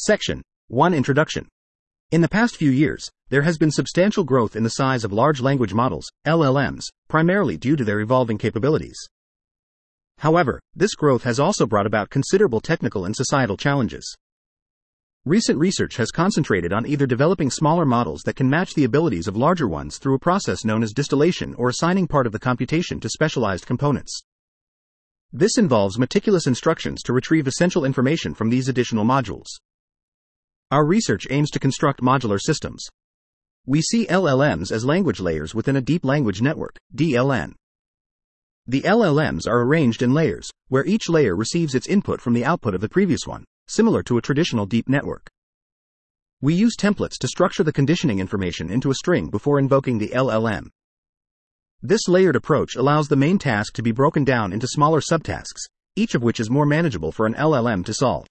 Section 1 Introduction. In the past few years, there has been substantial growth in the size of large language models, LLMs, primarily due to their evolving capabilities. However, this growth has also brought about considerable technical and societal challenges. Recent research has concentrated on either developing smaller models that can match the abilities of larger ones through a process known as distillation or assigning part of the computation to specialized components. This involves meticulous instructions to retrieve essential information from these additional modules. Our research aims to construct modular systems. We see LLMs as language layers within a deep language network, DLN. The LLMs are arranged in layers, where each layer receives its input from the output of the previous one, similar to a traditional deep network. We use templates to structure the conditioning information into a string before invoking the LLM. This layered approach allows the main task to be broken down into smaller subtasks, each of which is more manageable for an LLM to solve.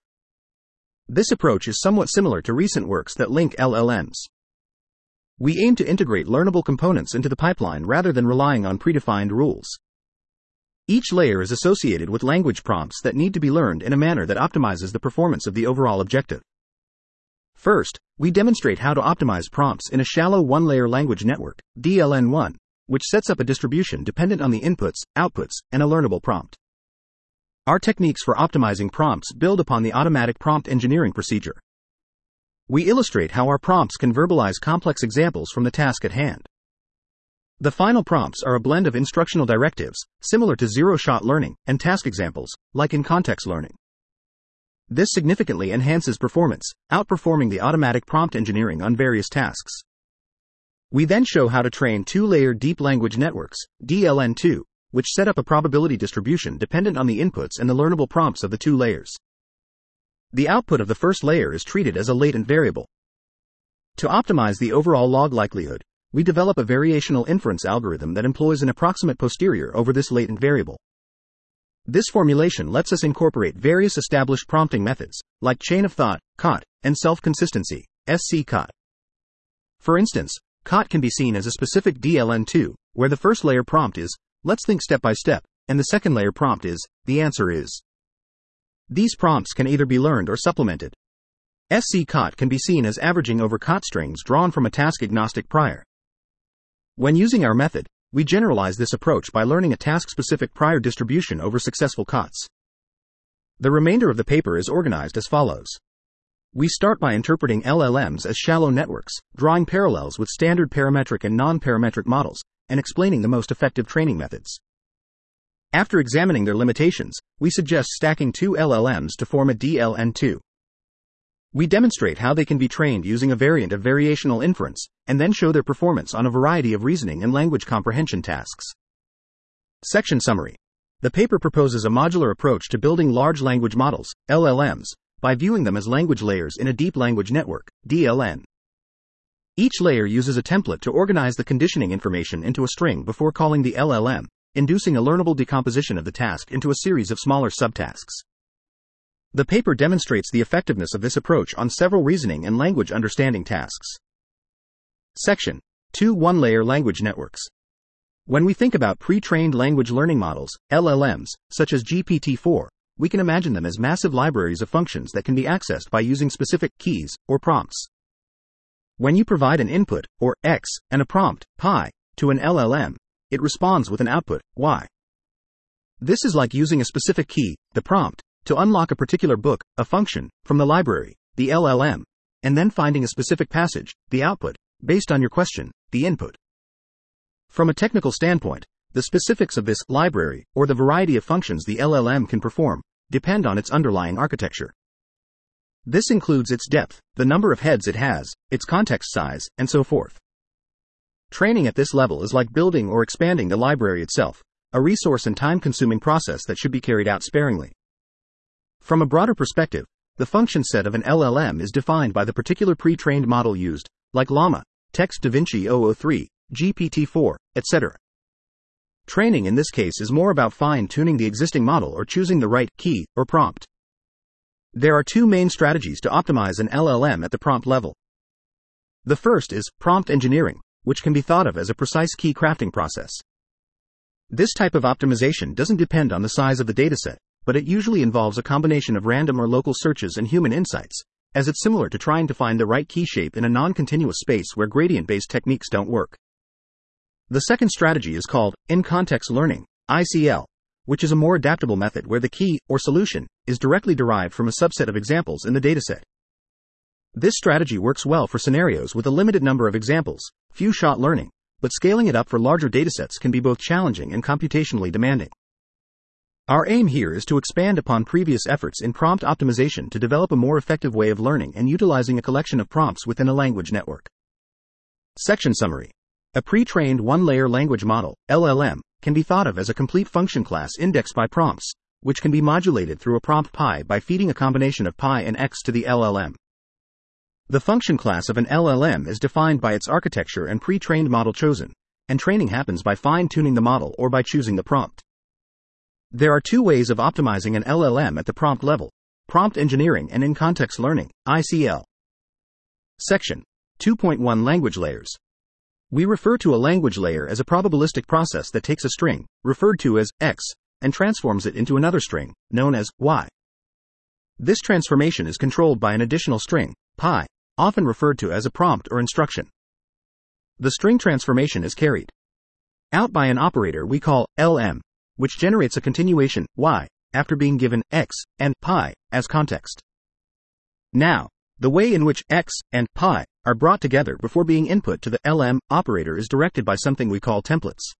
This approach is somewhat similar to recent works that link LLMs. We aim to integrate learnable components into the pipeline rather than relying on predefined rules. Each layer is associated with language prompts that need to be learned in a manner that optimizes the performance of the overall objective. First, we demonstrate how to optimize prompts in a shallow one layer language network, DLN1, which sets up a distribution dependent on the inputs, outputs, and a learnable prompt. Our techniques for optimizing prompts build upon the automatic prompt engineering procedure. We illustrate how our prompts can verbalize complex examples from the task at hand. The final prompts are a blend of instructional directives, similar to zero shot learning, and task examples, like in context learning. This significantly enhances performance, outperforming the automatic prompt engineering on various tasks. We then show how to train two layer deep language networks, DLN2, which set up a probability distribution dependent on the inputs and the learnable prompts of the two layers. The output of the first layer is treated as a latent variable. To optimize the overall log likelihood, we develop a variational inference algorithm that employs an approximate posterior over this latent variable. This formulation lets us incorporate various established prompting methods, like chain of thought, COT, and self consistency, SC COT. For instance, COT can be seen as a specific DLN2, where the first layer prompt is Let's think step by step, and the second layer prompt is, the answer is. These prompts can either be learned or supplemented. SC COT can be seen as averaging over COT strings drawn from a task agnostic prior. When using our method, we generalize this approach by learning a task specific prior distribution over successful COTs. The remainder of the paper is organized as follows. We start by interpreting LLMs as shallow networks, drawing parallels with standard parametric and non parametric models, and explaining the most effective training methods. After examining their limitations, we suggest stacking two LLMs to form a DLN2. We demonstrate how they can be trained using a variant of variational inference, and then show their performance on a variety of reasoning and language comprehension tasks. Section Summary The paper proposes a modular approach to building large language models, LLMs, by viewing them as language layers in a deep language network, DLN. Each layer uses a template to organize the conditioning information into a string before calling the LLM, inducing a learnable decomposition of the task into a series of smaller subtasks. The paper demonstrates the effectiveness of this approach on several reasoning and language understanding tasks. Section 2 One Layer Language Networks. When we think about pre trained language learning models, LLMs, such as GPT 4, we can imagine them as massive libraries of functions that can be accessed by using specific keys or prompts. When you provide an input, or X, and a prompt, pi, to an LLM, it responds with an output, Y. This is like using a specific key, the prompt, to unlock a particular book, a function, from the library, the LLM, and then finding a specific passage, the output, based on your question, the input. From a technical standpoint, the specifics of this library, or the variety of functions the LLM can perform, depend on its underlying architecture. This includes its depth, the number of heads it has, its context size, and so forth. Training at this level is like building or expanding the library itself, a resource and time consuming process that should be carried out sparingly. From a broader perspective, the function set of an LLM is defined by the particular pre trained model used, like Llama, Text DaVinci 003, GPT 4, etc. Training in this case is more about fine tuning the existing model or choosing the right key or prompt. There are two main strategies to optimize an LLM at the prompt level. The first is prompt engineering, which can be thought of as a precise key crafting process. This type of optimization doesn't depend on the size of the dataset, but it usually involves a combination of random or local searches and human insights, as it's similar to trying to find the right key shape in a non continuous space where gradient based techniques don't work. The second strategy is called in context learning, ICL, which is a more adaptable method where the key, or solution, is directly derived from a subset of examples in the dataset. This strategy works well for scenarios with a limited number of examples, few shot learning, but scaling it up for larger datasets can be both challenging and computationally demanding. Our aim here is to expand upon previous efforts in prompt optimization to develop a more effective way of learning and utilizing a collection of prompts within a language network. Section Summary A pre trained one layer language model, LLM, can be thought of as a complete function class indexed by prompts, which can be modulated through a prompt pi by feeding a combination of pi and x to the LLM. The function class of an LLM is defined by its architecture and pre trained model chosen, and training happens by fine tuning the model or by choosing the prompt. There are two ways of optimizing an LLM at the prompt level prompt engineering and in context learning, ICL. Section 2.1 Language Layers. We refer to a language layer as a probabilistic process that takes a string, referred to as x, and transforms it into another string, known as y. This transformation is controlled by an additional string, pi, often referred to as a prompt or instruction. The string transformation is carried out by an operator we call LM, which generates a continuation, y, after being given x and pi as context. Now, the way in which x and pi are brought together before being input to the LM operator is directed by something we call templates.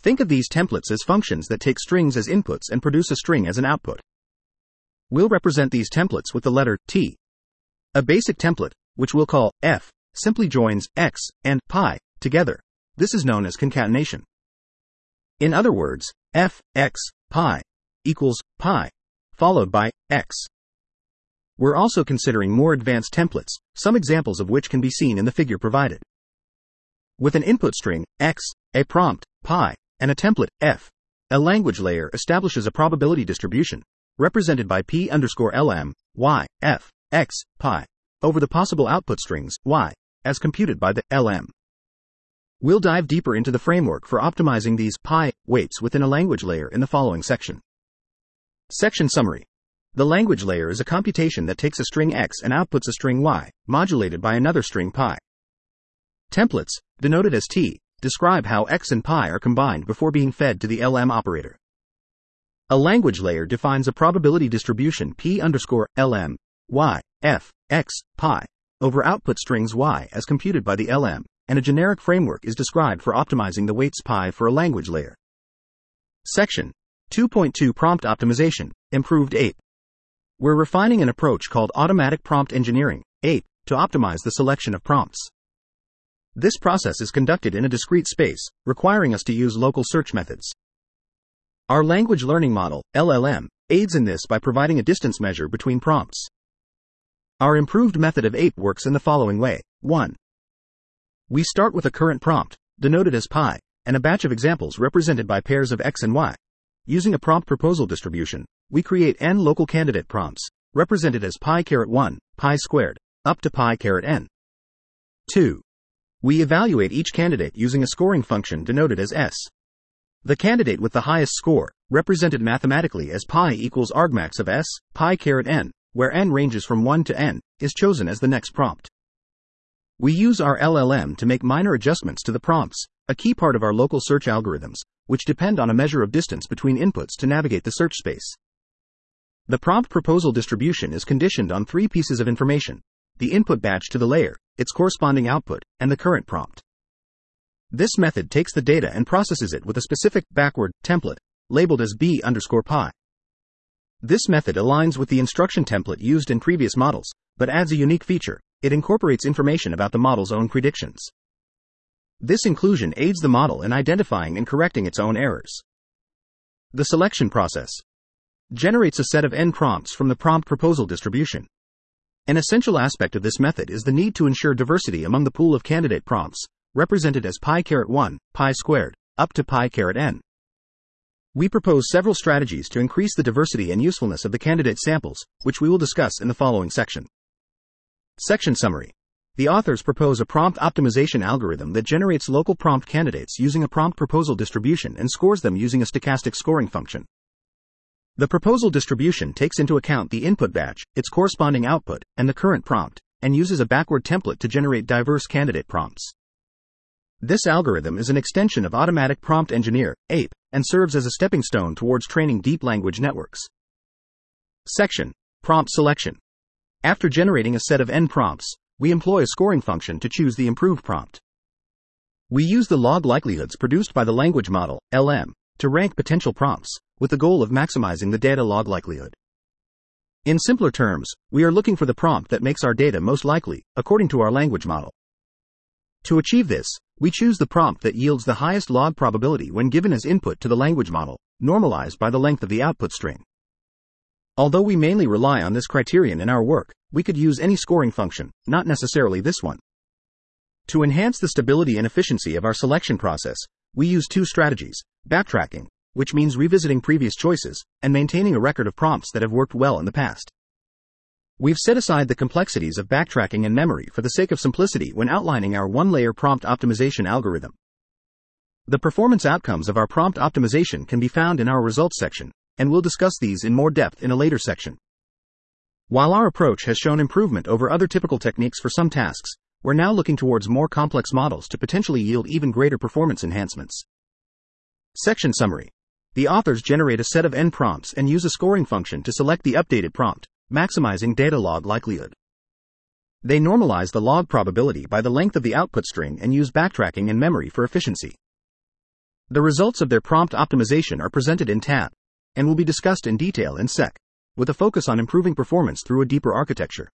Think of these templates as functions that take strings as inputs and produce a string as an output. We'll represent these templates with the letter T. A basic template, which we'll call F, simply joins x and pi together. This is known as concatenation. In other words, f x pi equals pi, followed by x. We're also considering more advanced templates, some examples of which can be seen in the figure provided. With an input string, x, a prompt, pi, and a template, f, a language layer establishes a probability distribution, represented by p underscore lm, y, f, x, pi, over the possible output strings, y, as computed by the lm. We'll dive deeper into the framework for optimizing these pi weights within a language layer in the following section. Section Summary The language layer is a computation that takes a string x and outputs a string y, modulated by another string pi. Templates, denoted as t, describe how x and pi are combined before being fed to the LM operator. A language layer defines a probability distribution p underscore lm, y, f, x, pi, over output strings y as computed by the LM and a generic framework is described for optimizing the weights pi for a language layer. Section 2.2 Prompt Optimization, Improved APE. We're refining an approach called Automatic Prompt Engineering, APE, to optimize the selection of prompts. This process is conducted in a discrete space, requiring us to use local search methods. Our language learning model, LLM, aids in this by providing a distance measure between prompts. Our improved method of APE works in the following way 1. We start with a current prompt, denoted as pi, and a batch of examples represented by pairs of x and y. Using a prompt proposal distribution, we create n local candidate prompts, represented as pi caret 1, pi squared, up to pi caret n. 2. We evaluate each candidate using a scoring function denoted as s. The candidate with the highest score, represented mathematically as pi equals argmax of s, pi caret n, where n ranges from 1 to n, is chosen as the next prompt. We use our LLM to make minor adjustments to the prompts, a key part of our local search algorithms, which depend on a measure of distance between inputs to navigate the search space. The prompt proposal distribution is conditioned on three pieces of information the input batch to the layer, its corresponding output, and the current prompt. This method takes the data and processes it with a specific backward template, labeled as b underscore pi. This method aligns with the instruction template used in previous models, but adds a unique feature it incorporates information about the model's own predictions. This inclusion aids the model in identifying and correcting its own errors. The selection process generates a set of n prompts from the prompt proposal distribution. An essential aspect of this method is the need to ensure diversity among the pool of candidate prompts, represented as pi caret 1, pi squared, up to pi caret n. We propose several strategies to increase the diversity and usefulness of the candidate samples, which we will discuss in the following section. Section Summary The authors propose a prompt optimization algorithm that generates local prompt candidates using a prompt proposal distribution and scores them using a stochastic scoring function. The proposal distribution takes into account the input batch, its corresponding output, and the current prompt, and uses a backward template to generate diverse candidate prompts. This algorithm is an extension of Automatic Prompt Engineer, APE, and serves as a stepping stone towards training deep language networks. Section Prompt Selection. After generating a set of n prompts, we employ a scoring function to choose the improved prompt. We use the log likelihoods produced by the language model, LM, to rank potential prompts, with the goal of maximizing the data log likelihood. In simpler terms, we are looking for the prompt that makes our data most likely, according to our language model. To achieve this, we choose the prompt that yields the highest log probability when given as input to the language model, normalized by the length of the output string. Although we mainly rely on this criterion in our work, we could use any scoring function, not necessarily this one. To enhance the stability and efficiency of our selection process, we use two strategies backtracking, which means revisiting previous choices, and maintaining a record of prompts that have worked well in the past. We've set aside the complexities of backtracking and memory for the sake of simplicity when outlining our one layer prompt optimization algorithm. The performance outcomes of our prompt optimization can be found in our results section, and we'll discuss these in more depth in a later section. While our approach has shown improvement over other typical techniques for some tasks, we're now looking towards more complex models to potentially yield even greater performance enhancements. Section Summary The authors generate a set of n prompts and use a scoring function to select the updated prompt, maximizing data log likelihood. They normalize the log probability by the length of the output string and use backtracking and memory for efficiency. The results of their prompt optimization are presented in tab and will be discussed in detail in sec, with a focus on improving performance through a deeper architecture.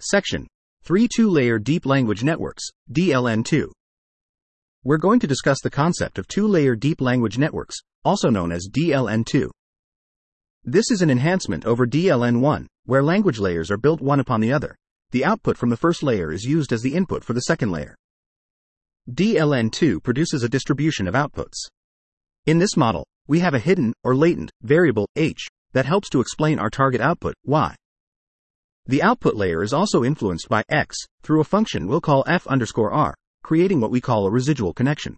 Section 3 Two Layer Deep Language Networks, DLN2. We're going to discuss the concept of two layer deep language networks, also known as DLN2. This is an enhancement over DLN1, where language layers are built one upon the other. The output from the first layer is used as the input for the second layer. DLN2 produces a distribution of outputs. In this model, we have a hidden, or latent, variable, h, that helps to explain our target output, y. The output layer is also influenced by x, through a function we'll call f underscore r, creating what we call a residual connection.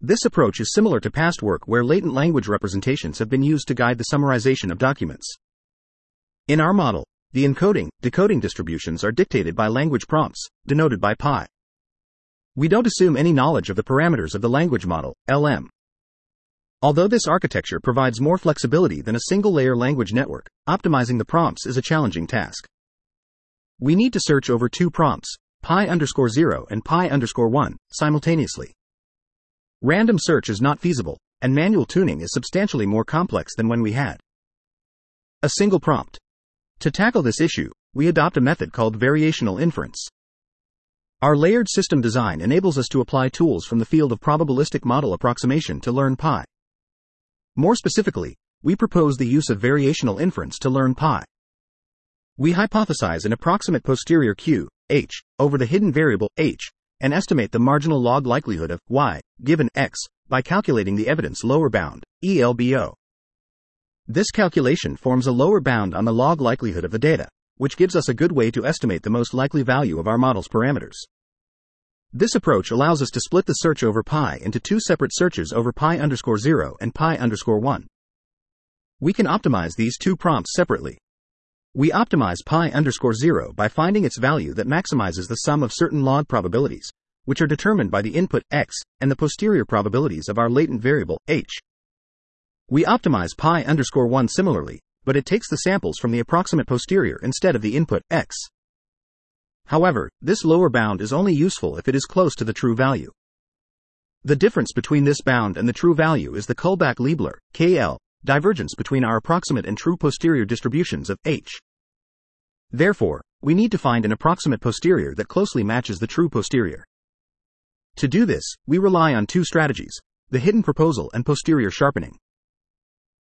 This approach is similar to past work where latent language representations have been used to guide the summarization of documents. In our model, the encoding, decoding distributions are dictated by language prompts, denoted by pi. We don't assume any knowledge of the parameters of the language model, LM. Although this architecture provides more flexibility than a single layer language network, optimizing the prompts is a challenging task. We need to search over two prompts, pi underscore 0 and pi underscore 1, simultaneously. Random search is not feasible, and manual tuning is substantially more complex than when we had a single prompt. To tackle this issue, we adopt a method called variational inference. Our layered system design enables us to apply tools from the field of probabilistic model approximation to learn pi. More specifically, we propose the use of variational inference to learn pi. We hypothesize an approximate posterior q, h, over the hidden variable h, and estimate the marginal log likelihood of y, given x, by calculating the evidence lower bound, ELBO. This calculation forms a lower bound on the log likelihood of the data, which gives us a good way to estimate the most likely value of our model's parameters. This approach allows us to split the search over pi into two separate searches over pi underscore 0 and pi underscore 1. We can optimize these two prompts separately. We optimize pi underscore 0 by finding its value that maximizes the sum of certain log probabilities, which are determined by the input x and the posterior probabilities of our latent variable h. We optimize pi underscore 1 similarly, but it takes the samples from the approximate posterior instead of the input x. However, this lower bound is only useful if it is close to the true value. The difference between this bound and the true value is the Kullback-Leibler, KL, divergence between our approximate and true posterior distributions of h. Therefore, we need to find an approximate posterior that closely matches the true posterior. To do this, we rely on two strategies the hidden proposal and posterior sharpening.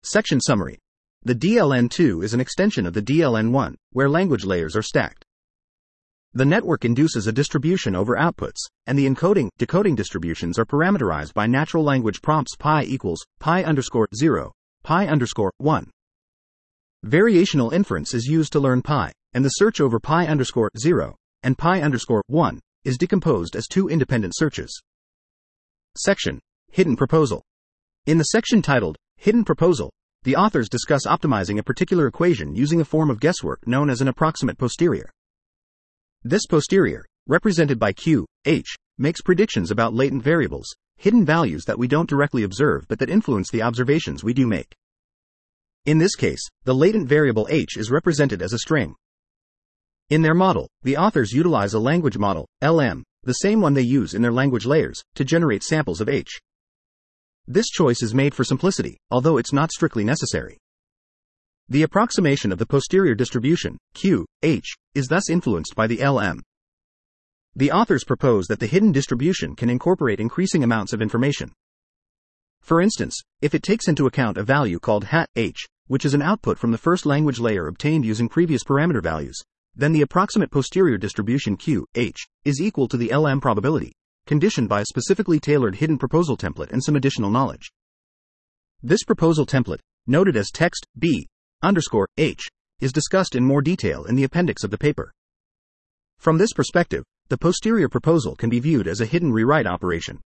Section Summary The DLN2 is an extension of the DLN1, where language layers are stacked. The network induces a distribution over outputs, and the encoding, decoding distributions are parameterized by natural language prompts pi equals pi underscore 0, pi underscore 1. Variational inference is used to learn pi, and the search over pi underscore 0 and pi underscore 1 is decomposed as two independent searches. Section Hidden Proposal. In the section titled Hidden Proposal, the authors discuss optimizing a particular equation using a form of guesswork known as an approximate posterior. This posterior, represented by Q, H, makes predictions about latent variables, hidden values that we don't directly observe but that influence the observations we do make. In this case, the latent variable H is represented as a string. In their model, the authors utilize a language model, LM, the same one they use in their language layers, to generate samples of H. This choice is made for simplicity, although it's not strictly necessary. The approximation of the posterior distribution, Q, H, is thus influenced by the LM. The authors propose that the hidden distribution can incorporate increasing amounts of information. For instance, if it takes into account a value called hat h, which is an output from the first language layer obtained using previous parameter values, then the approximate posterior distribution q, h, is equal to the LM probability, conditioned by a specifically tailored hidden proposal template and some additional knowledge. This proposal template, noted as text b underscore h, is discussed in more detail in the appendix of the paper. From this perspective, the posterior proposal can be viewed as a hidden rewrite operation.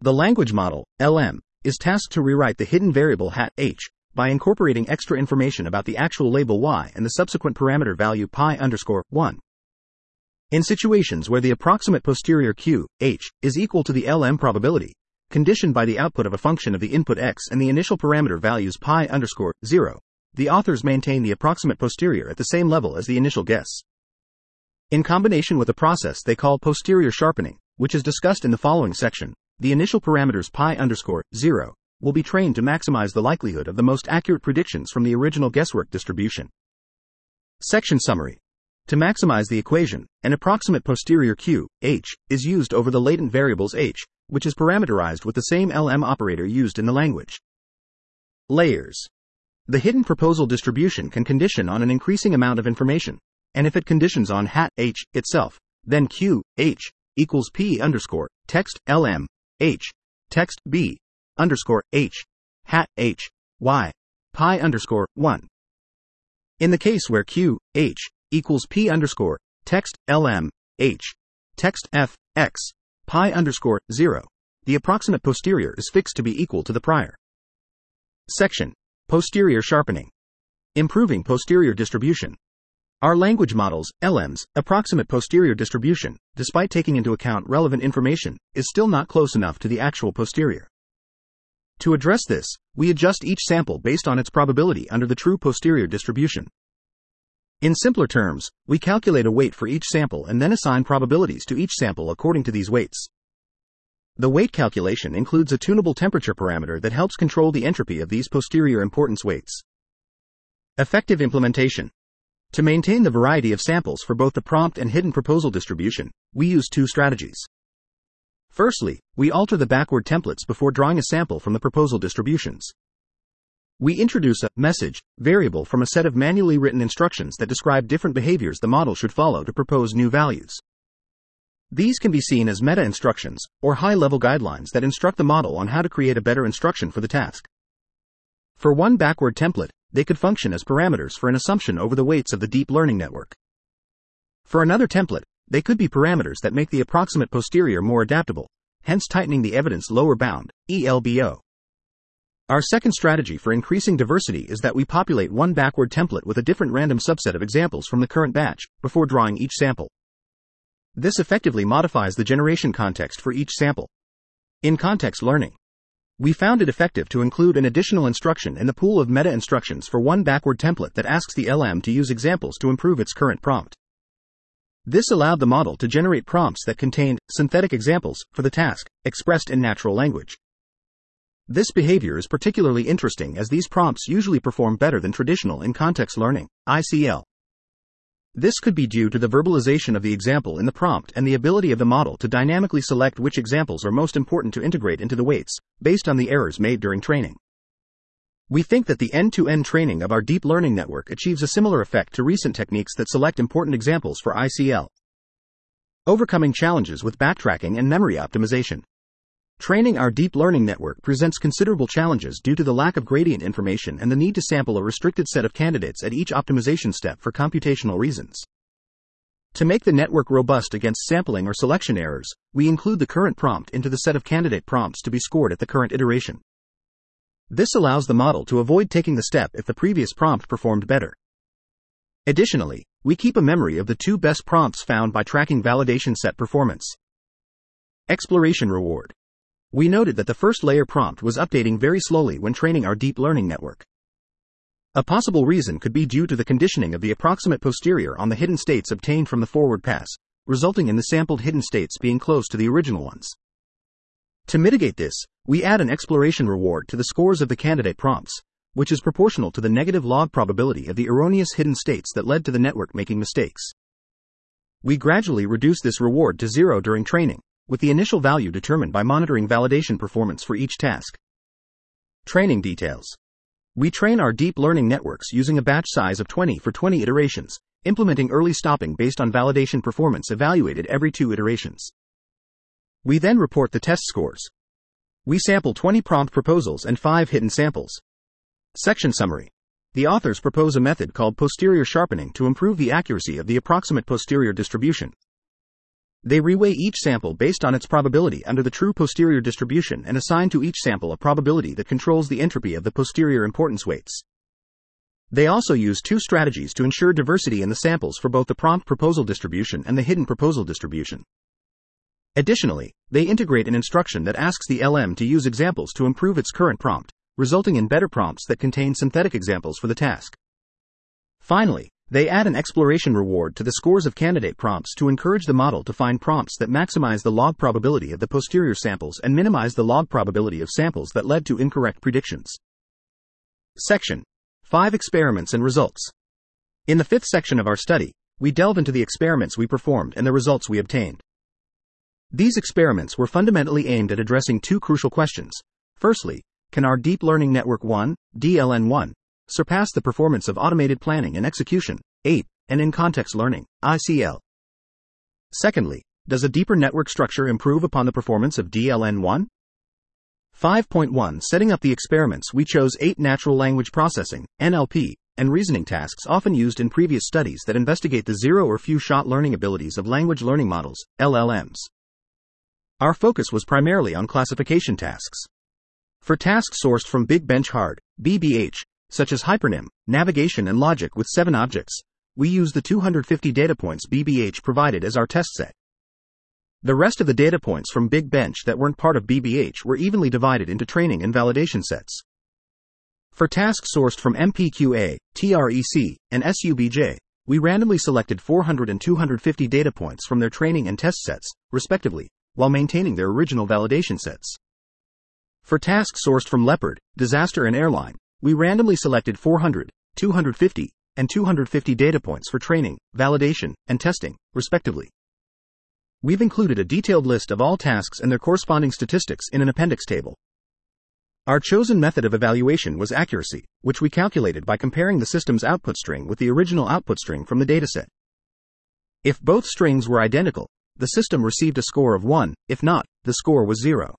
The language model, LM, is tasked to rewrite the hidden variable hat h by incorporating extra information about the actual label y and the subsequent parameter value pi underscore 1. In situations where the approximate posterior q, h, is equal to the LM probability, conditioned by the output of a function of the input x and the initial parameter values pi underscore 0, the authors maintain the approximate posterior at the same level as the initial guess. In combination with a process they call posterior sharpening, which is discussed in the following section, the initial parameters pi underscore 0 will be trained to maximize the likelihood of the most accurate predictions from the original guesswork distribution. Section Summary to maximize the equation, an approximate posterior q, h, is used over the latent variables h, which is parameterized with the same LM operator used in the language. Layers. The hidden proposal distribution can condition on an increasing amount of information, and if it conditions on hat h itself, then q, h, equals p underscore, text, lm, h, text, b, underscore, h, hat h, y, pi underscore, 1. In the case where q, h, equals p underscore text lm h text f x pi underscore 0. The approximate posterior is fixed to be equal to the prior. Section Posterior sharpening. Improving posterior distribution. Our language models, LMs, approximate posterior distribution, despite taking into account relevant information, is still not close enough to the actual posterior. To address this, we adjust each sample based on its probability under the true posterior distribution. In simpler terms, we calculate a weight for each sample and then assign probabilities to each sample according to these weights. The weight calculation includes a tunable temperature parameter that helps control the entropy of these posterior importance weights. Effective implementation. To maintain the variety of samples for both the prompt and hidden proposal distribution, we use two strategies. Firstly, we alter the backward templates before drawing a sample from the proposal distributions. We introduce a message variable from a set of manually written instructions that describe different behaviors the model should follow to propose new values. These can be seen as meta instructions, or high level guidelines that instruct the model on how to create a better instruction for the task. For one backward template, they could function as parameters for an assumption over the weights of the deep learning network. For another template, they could be parameters that make the approximate posterior more adaptable, hence tightening the evidence lower bound, ELBO. Our second strategy for increasing diversity is that we populate one backward template with a different random subset of examples from the current batch, before drawing each sample. This effectively modifies the generation context for each sample. In context learning, we found it effective to include an additional instruction in the pool of meta instructions for one backward template that asks the LM to use examples to improve its current prompt. This allowed the model to generate prompts that contained synthetic examples for the task, expressed in natural language. This behavior is particularly interesting as these prompts usually perform better than traditional in context learning, ICL. This could be due to the verbalization of the example in the prompt and the ability of the model to dynamically select which examples are most important to integrate into the weights, based on the errors made during training. We think that the end to end training of our deep learning network achieves a similar effect to recent techniques that select important examples for ICL. Overcoming challenges with backtracking and memory optimization. Training our deep learning network presents considerable challenges due to the lack of gradient information and the need to sample a restricted set of candidates at each optimization step for computational reasons. To make the network robust against sampling or selection errors, we include the current prompt into the set of candidate prompts to be scored at the current iteration. This allows the model to avoid taking the step if the previous prompt performed better. Additionally, we keep a memory of the two best prompts found by tracking validation set performance. Exploration reward. We noted that the first layer prompt was updating very slowly when training our deep learning network. A possible reason could be due to the conditioning of the approximate posterior on the hidden states obtained from the forward pass, resulting in the sampled hidden states being close to the original ones. To mitigate this, we add an exploration reward to the scores of the candidate prompts, which is proportional to the negative log probability of the erroneous hidden states that led to the network making mistakes. We gradually reduce this reward to zero during training, with the initial value determined by monitoring validation performance for each task. Training details. We train our deep learning networks using a batch size of 20 for 20 iterations, implementing early stopping based on validation performance evaluated every two iterations. We then report the test scores. We sample 20 prompt proposals and 5 hidden samples, Section Summary The authors propose a method called posterior sharpening to improve the accuracy of the approximate posterior distribution. They reweigh each sample based on its probability under the true posterior distribution and assign to each sample a probability that controls the entropy of the posterior importance weights. They also use two strategies to ensure diversity in the samples for both the prompt proposal distribution and the hidden proposal distribution. Additionally, they integrate an instruction that asks the LM to use examples to improve its current prompt resulting in better prompts that contain synthetic examples for the task. Finally, they add an exploration reward to the scores of candidate prompts to encourage the model to find prompts that maximize the log probability of the posterior samples and minimize the log probability of samples that led to incorrect predictions. Section 5 Experiments and Results. In the fifth section of our study, we delve into the experiments we performed and the results we obtained. These experiments were fundamentally aimed at addressing two crucial questions. Firstly, can our Deep Learning Network 1, DLN1, surpass the performance of automated planning and execution, APE, and in context learning, ICL? Secondly, does a deeper network structure improve upon the performance of DLN1? 5.1 Setting up the experiments, we chose eight natural language processing, NLP, and reasoning tasks often used in previous studies that investigate the zero or few shot learning abilities of language learning models, LLMs. Our focus was primarily on classification tasks. For tasks sourced from Big Bench Hard, BBH, such as hypernym, navigation, and logic with seven objects, we use the 250 data points BBH provided as our test set. The rest of the data points from Big Bench that weren't part of BBH were evenly divided into training and validation sets. For tasks sourced from MPQA, TREC, and SUBJ, we randomly selected 400 and 250 data points from their training and test sets, respectively, while maintaining their original validation sets. For tasks sourced from Leopard, Disaster, and Airline, we randomly selected 400, 250, and 250 data points for training, validation, and testing, respectively. We've included a detailed list of all tasks and their corresponding statistics in an appendix table. Our chosen method of evaluation was accuracy, which we calculated by comparing the system's output string with the original output string from the dataset. If both strings were identical, the system received a score of 1, if not, the score was 0.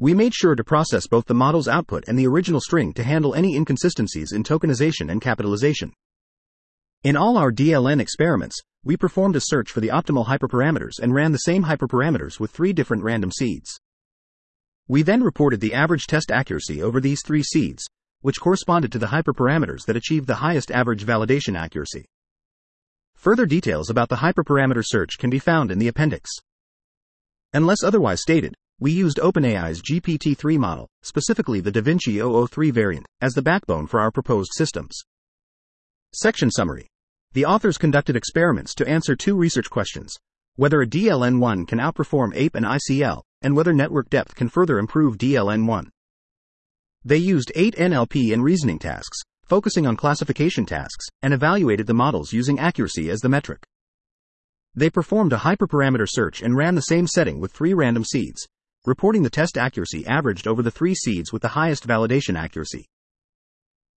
We made sure to process both the model's output and the original string to handle any inconsistencies in tokenization and capitalization. In all our DLN experiments, we performed a search for the optimal hyperparameters and ran the same hyperparameters with three different random seeds. We then reported the average test accuracy over these three seeds, which corresponded to the hyperparameters that achieved the highest average validation accuracy. Further details about the hyperparameter search can be found in the appendix. Unless otherwise stated, we used OpenAI's GPT-3 model, specifically the DaVinci 003 variant, as the backbone for our proposed systems. Section Summary The authors conducted experiments to answer two research questions whether a DLN1 can outperform APE and ICL, and whether network depth can further improve DLN1. They used eight NLP and reasoning tasks, focusing on classification tasks, and evaluated the models using accuracy as the metric. They performed a hyperparameter search and ran the same setting with three random seeds, reporting the test accuracy averaged over the three seeds with the highest validation accuracy.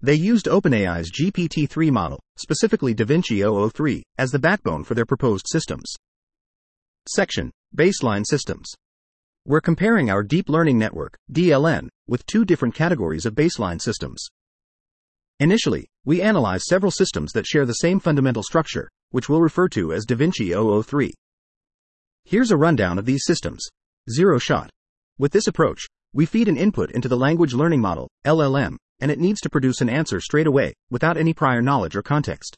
They used OpenAI's GPT-3 model, specifically DaVinci 003, as the backbone for their proposed systems. Section Baseline Systems. We're comparing our deep learning network, DLN, with two different categories of baseline systems. Initially, we analyzed several systems that share the same fundamental structure, which we'll refer to as DaVinci 003. Here's a rundown of these systems. Zero shot. With this approach, we feed an input into the language learning model, LLM, and it needs to produce an answer straight away, without any prior knowledge or context.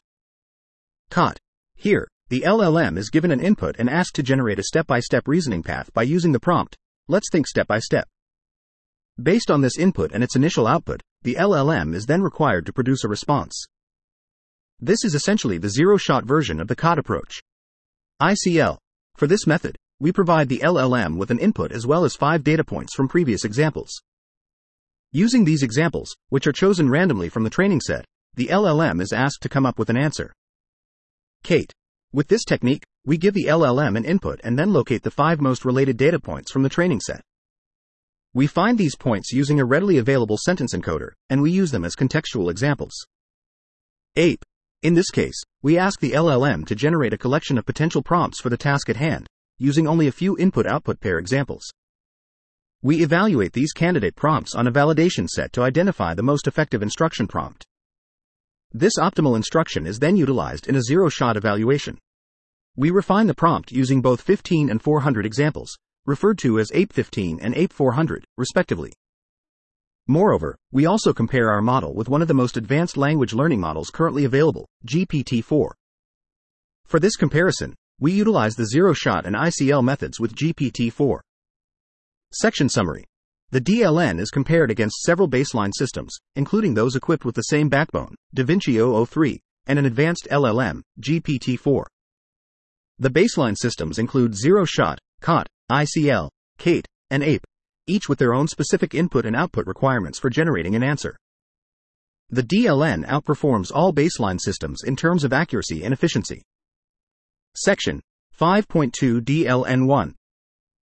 COT. Here, the LLM is given an input and asked to generate a step by step reasoning path by using the prompt, let's think step by step. Based on this input and its initial output, the LLM is then required to produce a response. This is essentially the zero shot version of the COT approach. ICL. For this method, we provide the LLM with an input as well as five data points from previous examples. Using these examples, which are chosen randomly from the training set, the LLM is asked to come up with an answer. Kate. With this technique, we give the LLM an input and then locate the five most related data points from the training set. We find these points using a readily available sentence encoder, and we use them as contextual examples. APE. In this case, we ask the LLM to generate a collection of potential prompts for the task at hand, using only a few input output pair examples. We evaluate these candidate prompts on a validation set to identify the most effective instruction prompt. This optimal instruction is then utilized in a zero shot evaluation. We refine the prompt using both 15 and 400 examples, referred to as APE 15 and APE 400, respectively. Moreover, we also compare our model with one of the most advanced language learning models currently available, GPT 4. For this comparison, we utilize the zero shot and ICL methods with GPT 4. Section Summary The DLN is compared against several baseline systems, including those equipped with the same backbone, DaVinci 003, and an advanced LLM, GPT 4. The baseline systems include Zero Shot, COT, ICL, Kate, and APE, each with their own specific input and output requirements for generating an answer. The DLN outperforms all baseline systems in terms of accuracy and efficiency. Section 5.2 DLN1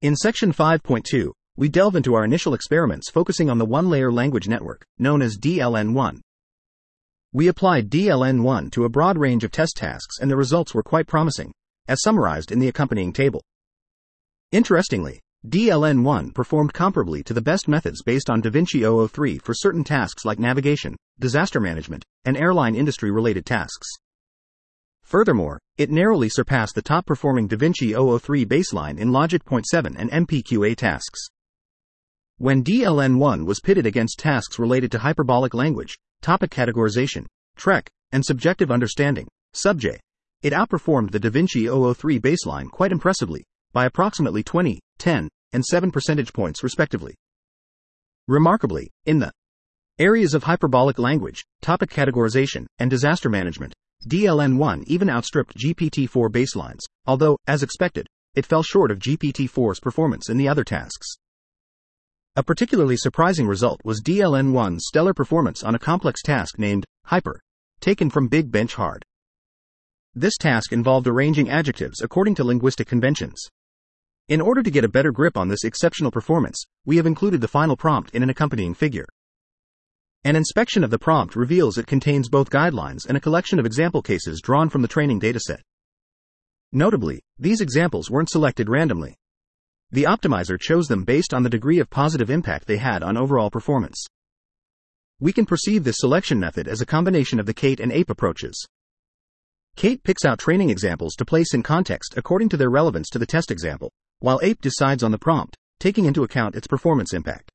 In Section 5.2, we delve into our initial experiments focusing on the one layer language network, known as DLN1. We applied DLN1 to a broad range of test tasks and the results were quite promising as summarized in the accompanying table. Interestingly, DLN1 performed comparably to the best methods based on DaVinci 003 for certain tasks like navigation, disaster management, and airline industry related tasks. Furthermore, it narrowly surpassed the top performing DaVinci 003 baseline in Logic Point 7 and MPQA tasks. When DLN1 was pitted against tasks related to hyperbolic language, topic categorization, TREC, and subjective understanding, SubJ, it outperformed the DaVinci 003 baseline quite impressively, by approximately 20, 10, and 7 percentage points respectively. Remarkably, in the areas of hyperbolic language, topic categorization, and disaster management, DLN1 even outstripped GPT-4 baselines, although, as expected, it fell short of GPT-4's performance in the other tasks. A particularly surprising result was DLN1's stellar performance on a complex task named Hyper, taken from Big Bench Hard. This task involved arranging adjectives according to linguistic conventions. In order to get a better grip on this exceptional performance, we have included the final prompt in an accompanying figure. An inspection of the prompt reveals it contains both guidelines and a collection of example cases drawn from the training dataset. Notably, these examples weren't selected randomly. The optimizer chose them based on the degree of positive impact they had on overall performance. We can perceive this selection method as a combination of the Kate and APE approaches. Kate picks out training examples to place in context according to their relevance to the test example, while APE decides on the prompt, taking into account its performance impact.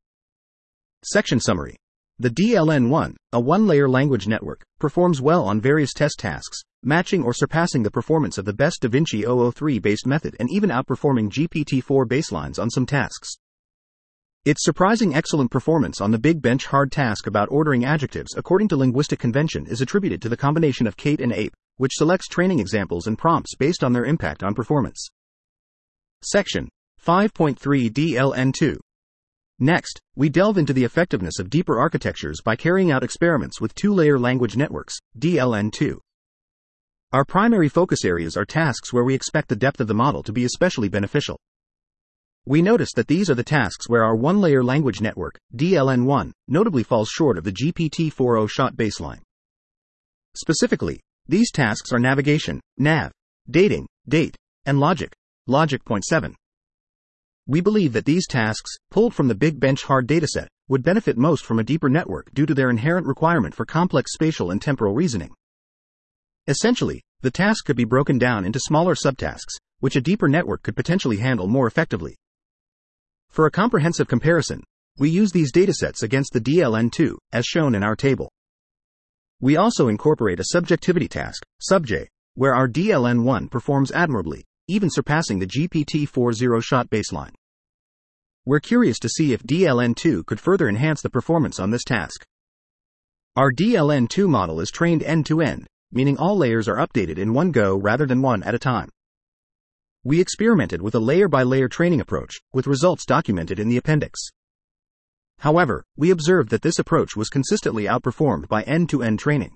Section Summary The DLN1, a one layer language network, performs well on various test tasks, matching or surpassing the performance of the best DaVinci 003 based method and even outperforming GPT 4 baselines on some tasks. Its surprising excellent performance on the big bench hard task about ordering adjectives according to linguistic convention is attributed to the combination of Kate and APE, which selects training examples and prompts based on their impact on performance. Section 5.3 DLN2 Next, we delve into the effectiveness of deeper architectures by carrying out experiments with two layer language networks, DLN2. Our primary focus areas are tasks where we expect the depth of the model to be especially beneficial. We notice that these are the tasks where our one layer language network, DLN1, notably falls short of the GPT 4.0 shot baseline. Specifically, these tasks are navigation, nav, dating, date, and logic, logic point 7. We believe that these tasks, pulled from the Big Bench hard dataset, would benefit most from a deeper network due to their inherent requirement for complex spatial and temporal reasoning. Essentially, the task could be broken down into smaller subtasks, which a deeper network could potentially handle more effectively. For a comprehensive comparison, We use these datasets against the DLN2, as shown in our table. We also incorporate a subjectivity task, SubJ, where our DLN1 performs admirably, even surpassing the GPT-4 zero-shot baseline. We're curious to see if DLN2 could further enhance the performance on this task. Our DLN2 model is trained end-to-end, meaning all layers are updated in one go rather than one at a time. We experimented with a layer-by-layer training approach, with results documented in the appendix. However, we observed that this approach was consistently outperformed by end-to-end training.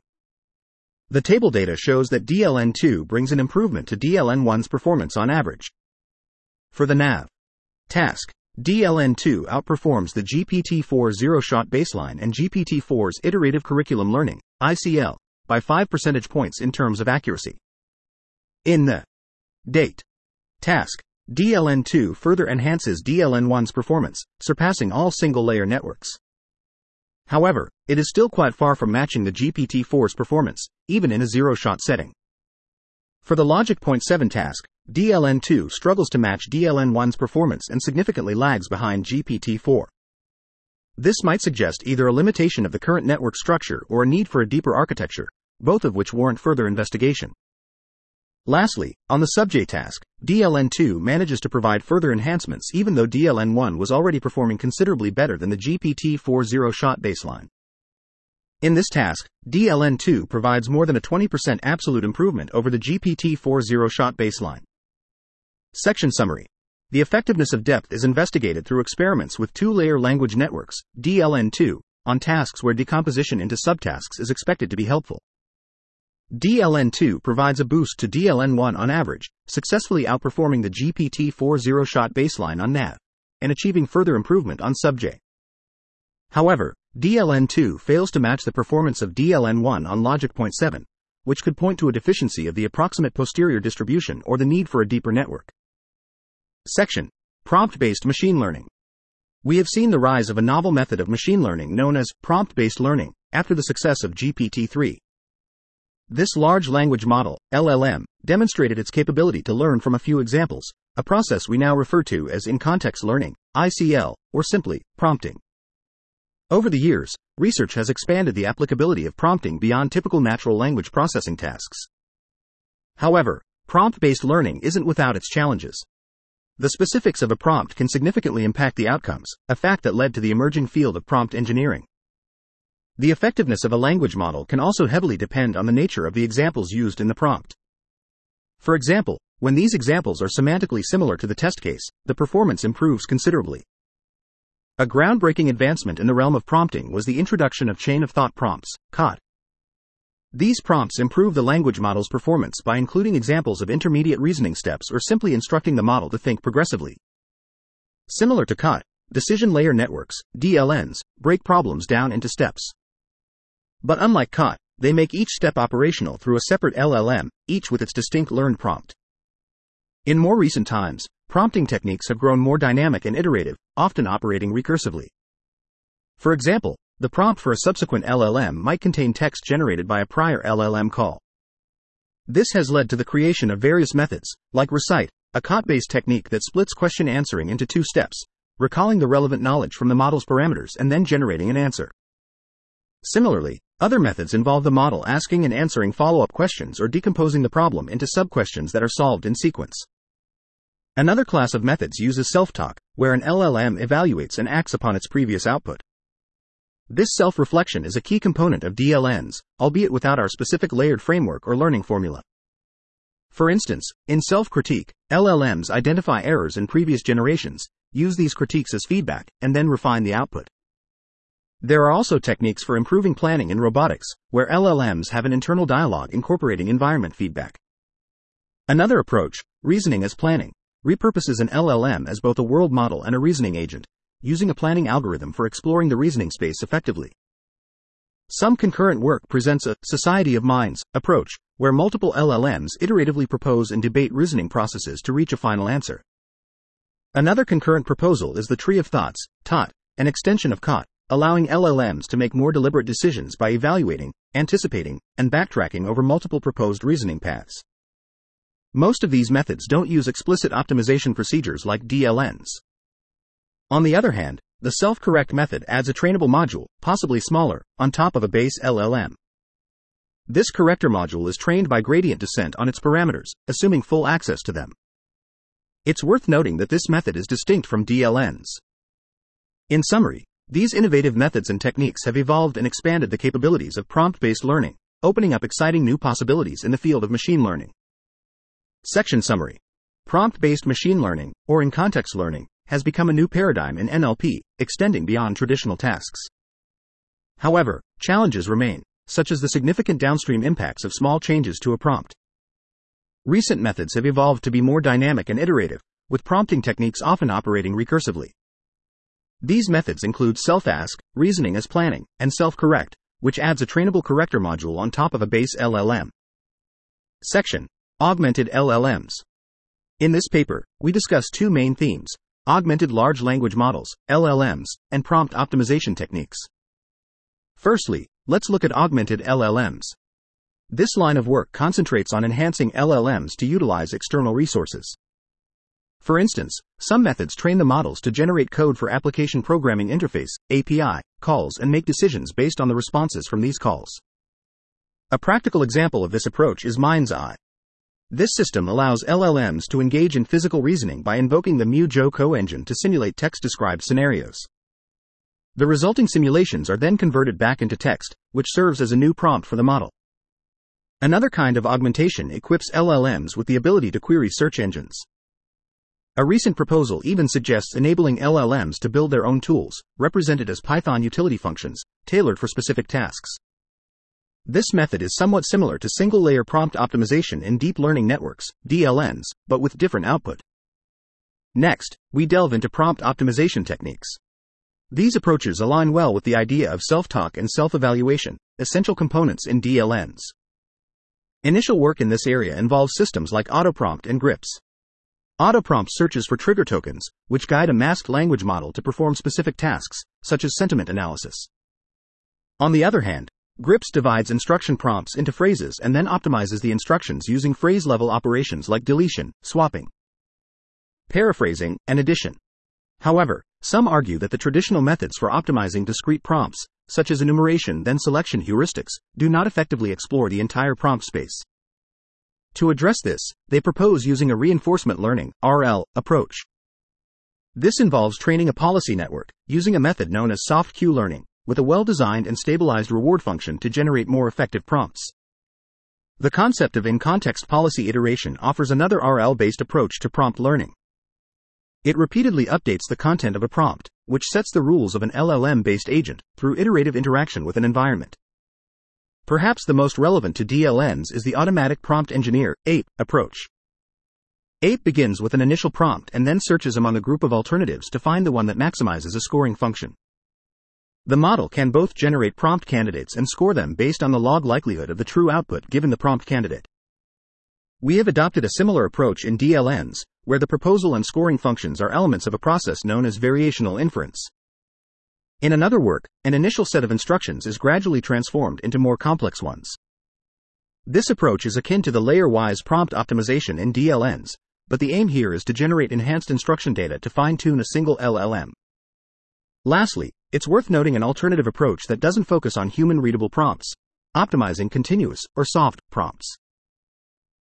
The table data shows that DLN2 brings an improvement to DLN1's performance on average. For the nav task, DLN2 outperforms the GPT-4 zero-shot baseline and GPT-4's iterative curriculum learning, ICL, by 5 percentage points in terms of accuracy. In the date task, DLN2 further enhances DLN1's performance, surpassing all single-layer networks. However, it is still quite far from matching the GPT-4's performance, even in a zero-shot setting. For the Logic Point 7 task, DLN2 struggles to match DLN1's performance and significantly lags behind GPT-4. This might suggest either a limitation of the current network structure or a need for a deeper architecture, both of which warrant further investigation. Lastly, on the SubJ task, DLN2 manages to provide further enhancements even though DLN1 was already performing considerably better than the GPT-4 zero-shot baseline. In this task, DLN2 provides more than a 20% absolute improvement over the GPT-4 zero-shot baseline. Section Summary The effectiveness of depth is investigated through experiments with two layer language networks, DLN2, on tasks where decomposition into subtasks is expected to be helpful. DLN2 provides a boost to DLN1 on average, successfully outperforming the GPT 4 zero shot baseline on NAV, and achieving further improvement on SubJ. However, DLN2 fails to match the performance of DLN1 on Logic Point 7, which could point to a deficiency of the approximate posterior distribution or the need for a deeper network. Section Prompt based machine learning. We have seen the rise of a novel method of machine learning known as prompt based learning after the success of GPT 3. This large language model, LLM, demonstrated its capability to learn from a few examples, a process we now refer to as in context learning, ICL, or simply prompting. Over the years, research has expanded the applicability of prompting beyond typical natural language processing tasks. However, prompt based learning isn't without its challenges. The specifics of a prompt can significantly impact the outcomes, a fact that led to the emerging field of prompt engineering. The effectiveness of a language model can also heavily depend on the nature of the examples used in the prompt. For example, when these examples are semantically similar to the test case, the performance improves considerably. A groundbreaking advancement in the realm of prompting was the introduction of chain of thought prompts, COT. These prompts improve the language model's performance by including examples of intermediate reasoning steps or simply instructing the model to think progressively. Similar to COT, decision layer networks, DLNs, break problems down into steps. But unlike COT, they make each step operational through a separate LLM, each with its distinct learned prompt. In more recent times, prompting techniques have grown more dynamic and iterative, often operating recursively. For example, the prompt for a subsequent LLM might contain text generated by a prior LLM call. This has led to the creation of various methods, like Recite, a COT based technique that splits question answering into two steps, recalling the relevant knowledge from the model's parameters and then generating an answer. Similarly, other methods involve the model asking and answering follow up questions or decomposing the problem into sub questions that are solved in sequence. Another class of methods uses self talk, where an LLM evaluates and acts upon its previous output. This self reflection is a key component of DLNs, albeit without our specific layered framework or learning formula. For instance, in self critique, LLMs identify errors in previous generations, use these critiques as feedback, and then refine the output. There are also techniques for improving planning in robotics, where LLMs have an internal dialogue incorporating environment feedback. Another approach, reasoning as planning, repurposes an LLM as both a world model and a reasoning agent, using a planning algorithm for exploring the reasoning space effectively. Some concurrent work presents a society of minds approach, where multiple LLMs iteratively propose and debate reasoning processes to reach a final answer. Another concurrent proposal is the tree of thoughts, TOT, an extension of COT, allowing LLMs to make more deliberate decisions by evaluating, anticipating, and backtracking over multiple proposed reasoning paths. Most of these methods don't use explicit optimization procedures like DLNs. On the other hand, the self-correct method adds a trainable module, possibly smaller, on top of a base LLM. This corrector module is trained by gradient descent on its parameters, assuming full access to them. It's worth noting that this method is distinct from DLNs. In summary, these innovative methods and techniques have evolved and expanded the capabilities of prompt based learning, opening up exciting new possibilities in the field of machine learning. Section Summary Prompt based machine learning, or in context learning, has become a new paradigm in NLP, extending beyond traditional tasks. However, challenges remain, such as the significant downstream impacts of small changes to a prompt. Recent methods have evolved to be more dynamic and iterative, with prompting techniques often operating recursively. These methods include self ask, reasoning as planning, and self correct, which adds a trainable corrector module on top of a base LLM. Section Augmented LLMs. In this paper, we discuss two main themes augmented large language models, LLMs, and prompt optimization techniques. Firstly, let's look at augmented LLMs. This line of work concentrates on enhancing LLMs to utilize external resources. For instance, some methods train the models to generate code for application programming interface API calls and make decisions based on the responses from these calls. A practical example of this approach is MindsEye. This system allows LLMs to engage in physical reasoning by invoking the MuJoCo engine to simulate text-described scenarios. The resulting simulations are then converted back into text, which serves as a new prompt for the model. Another kind of augmentation equips LLMs with the ability to query search engines. A recent proposal even suggests enabling LLMs to build their own tools, represented as Python utility functions, tailored for specific tasks. This method is somewhat similar to single layer prompt optimization in deep learning networks, DLNs, but with different output. Next, we delve into prompt optimization techniques. These approaches align well with the idea of self talk and self evaluation, essential components in DLNs. Initial work in this area involves systems like Autoprompt and GRIPS. Autoprompt searches for trigger tokens, which guide a masked language model to perform specific tasks, such as sentiment analysis. On the other hand, GRIPS divides instruction prompts into phrases and then optimizes the instructions using phrase level operations like deletion, swapping, paraphrasing, and addition. However, some argue that the traditional methods for optimizing discrete prompts, such as enumeration then selection heuristics, do not effectively explore the entire prompt space. To address this, they propose using a reinforcement learning RL approach. This involves training a policy network using a method known as soft Q learning with a well-designed and stabilized reward function to generate more effective prompts. The concept of in-context policy iteration offers another RL-based approach to prompt learning. It repeatedly updates the content of a prompt, which sets the rules of an LLM-based agent through iterative interaction with an environment. Perhaps the most relevant to DLNs is the automatic prompt engineer APE approach. APE begins with an initial prompt and then searches among a group of alternatives to find the one that maximizes a scoring function. The model can both generate prompt candidates and score them based on the log likelihood of the true output given the prompt candidate. We have adopted a similar approach in DLNs, where the proposal and scoring functions are elements of a process known as variational inference. In another work, an initial set of instructions is gradually transformed into more complex ones. This approach is akin to the layer wise prompt optimization in DLNs, but the aim here is to generate enhanced instruction data to fine tune a single LLM. Lastly, it's worth noting an alternative approach that doesn't focus on human readable prompts, optimizing continuous or soft prompts.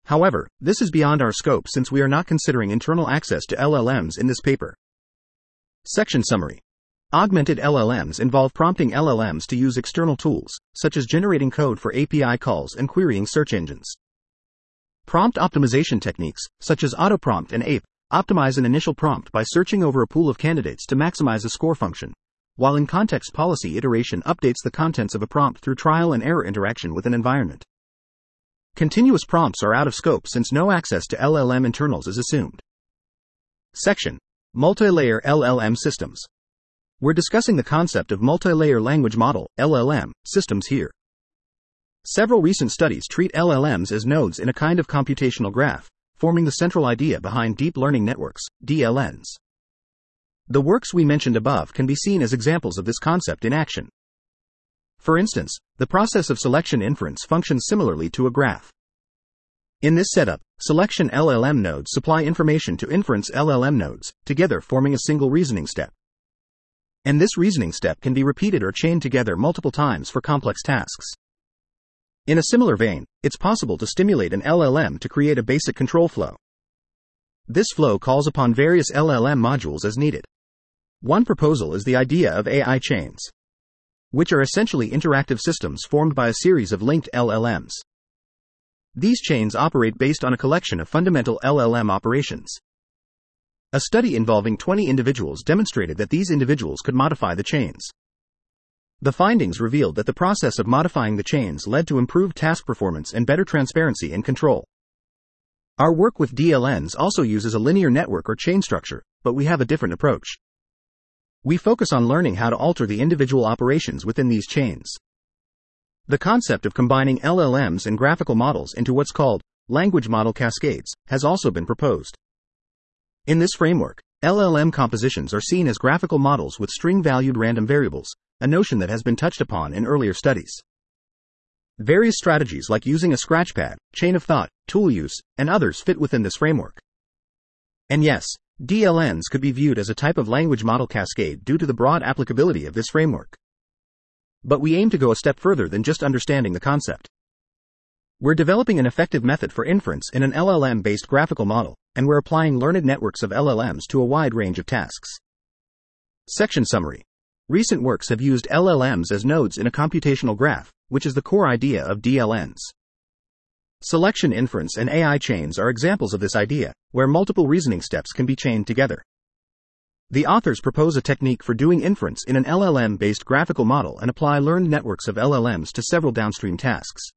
However, this is beyond our scope since we are not considering internal access to LLMs in this paper. Section Summary Augmented LLMs involve prompting LLMs to use external tools, such as generating code for API calls and querying search engines. Prompt optimization techniques, such as autoprompt and APE, optimize an initial prompt by searching over a pool of candidates to maximize a score function, while in context policy iteration updates the contents of a prompt through trial and error interaction with an environment. Continuous prompts are out of scope since no access to LLM internals is assumed. Section Multi-layer LLM systems. We're discussing the concept of multi-layer language model, LLM, systems here. Several recent studies treat LLMs as nodes in a kind of computational graph, forming the central idea behind deep learning networks, DLNs. The works we mentioned above can be seen as examples of this concept in action. For instance, the process of selection inference functions similarly to a graph. In this setup, selection LLM nodes supply information to inference LLM nodes, together forming a single reasoning step. And this reasoning step can be repeated or chained together multiple times for complex tasks. In a similar vein, it's possible to stimulate an LLM to create a basic control flow. This flow calls upon various LLM modules as needed. One proposal is the idea of AI chains, which are essentially interactive systems formed by a series of linked LLMs. These chains operate based on a collection of fundamental LLM operations. A study involving 20 individuals demonstrated that these individuals could modify the chains. The findings revealed that the process of modifying the chains led to improved task performance and better transparency and control. Our work with DLNs also uses a linear network or chain structure, but we have a different approach. We focus on learning how to alter the individual operations within these chains. The concept of combining LLMs and graphical models into what's called language model cascades has also been proposed. In this framework, LLM compositions are seen as graphical models with string valued random variables, a notion that has been touched upon in earlier studies. Various strategies like using a scratchpad, chain of thought, tool use, and others fit within this framework. And yes, DLNs could be viewed as a type of language model cascade due to the broad applicability of this framework. But we aim to go a step further than just understanding the concept. We're developing an effective method for inference in an LLM based graphical model, and we're applying learned networks of LLMs to a wide range of tasks. Section Summary Recent works have used LLMs as nodes in a computational graph, which is the core idea of DLNs. Selection inference and AI chains are examples of this idea, where multiple reasoning steps can be chained together. The authors propose a technique for doing inference in an LLM based graphical model and apply learned networks of LLMs to several downstream tasks.